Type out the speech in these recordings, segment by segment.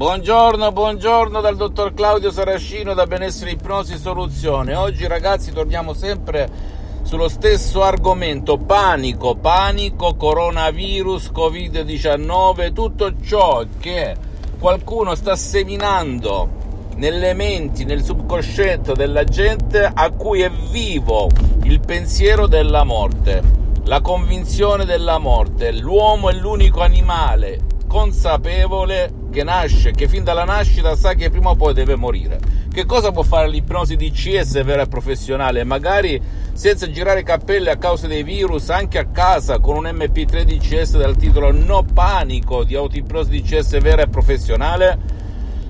Buongiorno, buongiorno dal dottor Claudio Saracino da Benessere Ipnosi Soluzione. Oggi ragazzi torniamo sempre sullo stesso argomento, panico, panico, coronavirus, Covid-19, tutto ciò che qualcuno sta seminando nelle menti, nel subconsciente della gente a cui è vivo il pensiero della morte, la convinzione della morte. L'uomo è l'unico animale consapevole che nasce, che fin dalla nascita sa che prima o poi deve morire. Che cosa può fare l'ipnosi DCS vera e professionale? Magari senza girare cappelle a causa dei virus, anche a casa con un MP3 DCS dal titolo No panico di autoipnosi DCS vera e professionale?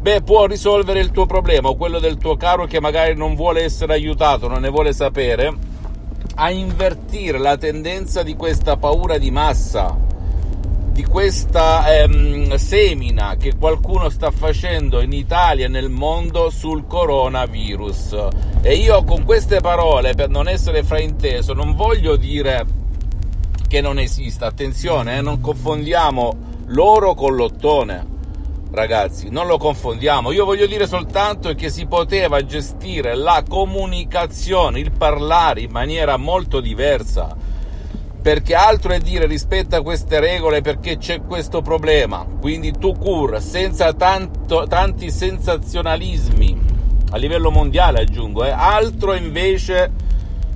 Beh, può risolvere il tuo problema o quello del tuo caro che magari non vuole essere aiutato, non ne vuole sapere, a invertire la tendenza di questa paura di massa questa ehm, semina che qualcuno sta facendo in Italia e nel mondo sul coronavirus. E io con queste parole, per non essere frainteso, non voglio dire che non esista, attenzione, eh, non confondiamo l'oro con l'ottone. Ragazzi, non lo confondiamo. Io voglio dire soltanto che si poteva gestire la comunicazione, il parlare in maniera molto diversa perché altro è dire rispetta queste regole perché c'è questo problema. Quindi tu cur, senza tanto, tanti sensazionalismi a livello mondiale aggiungo, eh. altro invece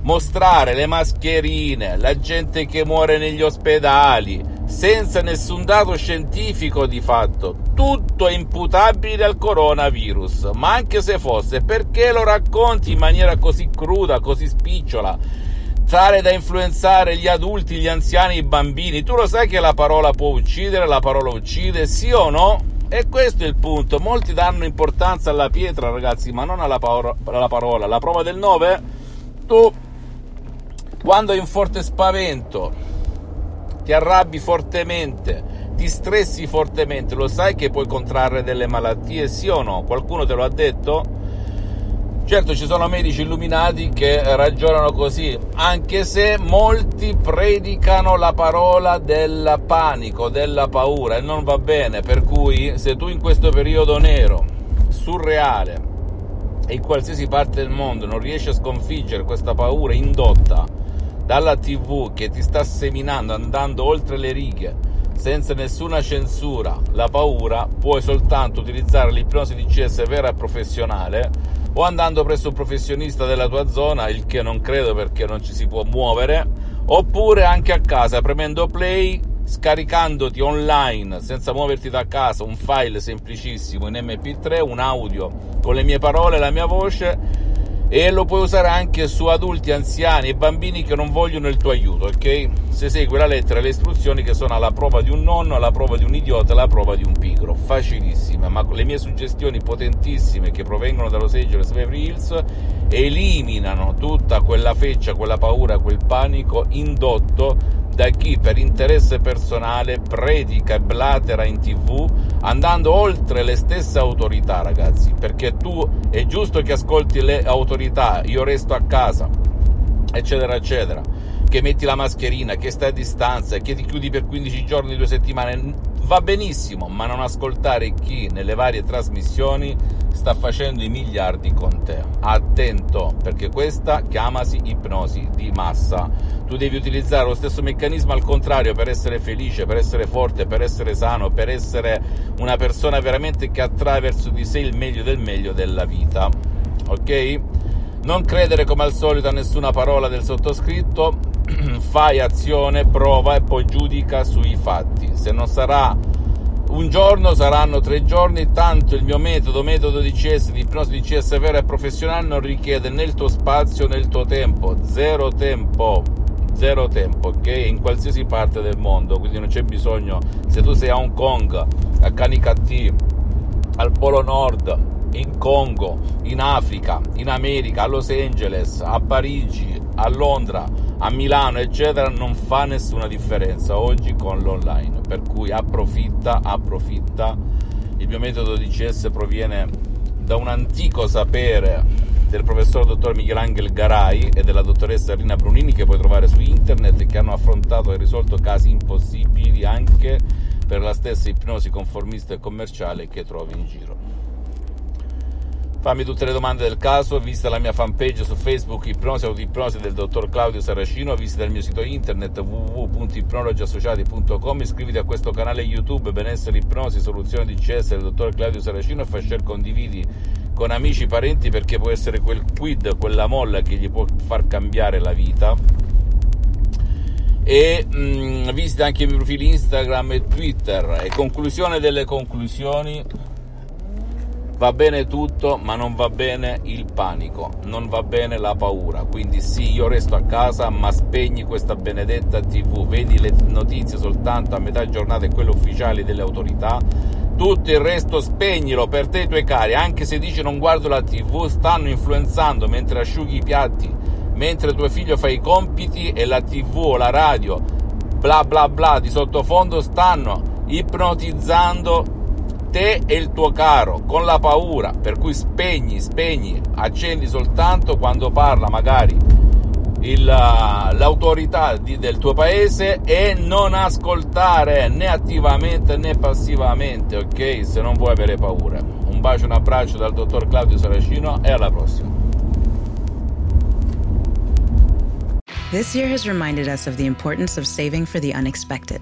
mostrare le mascherine, la gente che muore negli ospedali, senza nessun dato scientifico di fatto. Tutto è imputabile al coronavirus, ma anche se fosse, perché lo racconti in maniera così cruda, così spicciola? Tale da influenzare gli adulti, gli anziani, i bambini. Tu lo sai che la parola può uccidere, la parola uccide, sì o no? E questo è il punto. Molti danno importanza alla pietra, ragazzi, ma non alla, paro- alla parola. La prova del 9, tu quando hai un forte spavento, ti arrabbi fortemente, ti stressi fortemente, lo sai che puoi contrarre delle malattie, sì o no? Qualcuno te lo ha detto? Certo ci sono medici illuminati che ragionano così, anche se molti predicano la parola del panico, della paura e non va bene, per cui se tu in questo periodo nero, surreale e in qualsiasi parte del mondo non riesci a sconfiggere questa paura indotta dalla TV che ti sta seminando andando oltre le righe senza nessuna censura la paura, puoi soltanto utilizzare l'ipnosi di CS vera e professionale o andando presso un professionista della tua zona, il che non credo perché non ci si può muovere, oppure anche a casa premendo play, scaricandoti online senza muoverti da casa un file semplicissimo in MP3, un audio con le mie parole e la mia voce e lo puoi usare anche su adulti, anziani e bambini che non vogliono il tuo aiuto, ok? Se segui la lettera e le istruzioni che sono alla prova di un nonno, alla prova di un idiota, alla prova di un pigro, facilissime, ma le mie suggestioni potentissime che provengono dallo Angeles Beverly Hills eliminano tutta quella feccia, quella paura, quel panico indotto da chi per interesse personale predica e blatera in tv andando oltre le stesse autorità ragazzi perché tu è giusto che ascolti le autorità io resto a casa eccetera eccetera che metti la mascherina che stai a distanza che ti chiudi per 15 giorni due settimane va benissimo ma non ascoltare chi nelle varie trasmissioni sta facendo i miliardi con te. Attento, perché questa chiamasi ipnosi di massa. Tu devi utilizzare lo stesso meccanismo al contrario per essere felice, per essere forte, per essere sano, per essere una persona veramente che attrae verso di sé il meglio del meglio della vita. Ok? Non credere come al solito a nessuna parola del sottoscritto, fai azione, prova e poi giudica sui fatti. Se non sarà un giorno saranno tre giorni, tanto il mio metodo, metodo di CS, di ipnosi di CS vera e professionale non richiede né il tuo spazio né il tuo tempo, zero tempo, zero tempo, ok? In qualsiasi parte del mondo, quindi non c'è bisogno, se tu sei a Hong Kong, a Canicattì, al Polo Nord, in Congo, in Africa, in America, a Los Angeles, a Parigi, a Londra, a Milano, eccetera, non fa nessuna differenza oggi con l'online. Per cui approfitta, approfitta. Il mio metodo di CS proviene da un antico sapere del professor dottor Michelangelo Garai e della dottoressa Rina Brunini che puoi trovare su internet e che hanno affrontato e risolto casi impossibili anche per la stessa ipnosi conformista e commerciale che trovi in giro. Fammi tutte le domande del caso, visita la mia fanpage su Facebook Ipnosi Autoipnosi del dottor Claudio Saracino, visita il mio sito internet www.ipnologiassociati.com, iscriviti a questo canale YouTube Benessere Ipnosi Soluzione di CS del dottor Claudio Saracino e fai share condividi con amici, parenti perché può essere quel quid, quella molla che gli può far cambiare la vita. E mh, mm, visita anche i miei profili Instagram e Twitter. E conclusione delle conclusioni va bene tutto ma non va bene il panico non va bene la paura. Quindi sì io resto a casa ma spegni questa benedetta tv vedi le notizie soltanto a metà giornata e quelle ufficiali delle autorità. Tutto il resto spegnilo per te e i tuoi cari, anche se dici non guardo la tv, stanno influenzando mentre asciughi i piatti, mentre tuo figlio fa i compiti e la tv o la radio, bla bla bla di sottofondo stanno ipnotizzando te e il tuo caro con la paura, per cui spegni, spegni, accendi soltanto quando parla magari il, l'autorità di, del tuo paese e non ascoltare né attivamente né passivamente, ok? Se non vuoi avere paura. Un bacio, un abbraccio dal dottor Claudio Saracino e alla prossima. This year has reminded us of the importance of saving for the unexpected.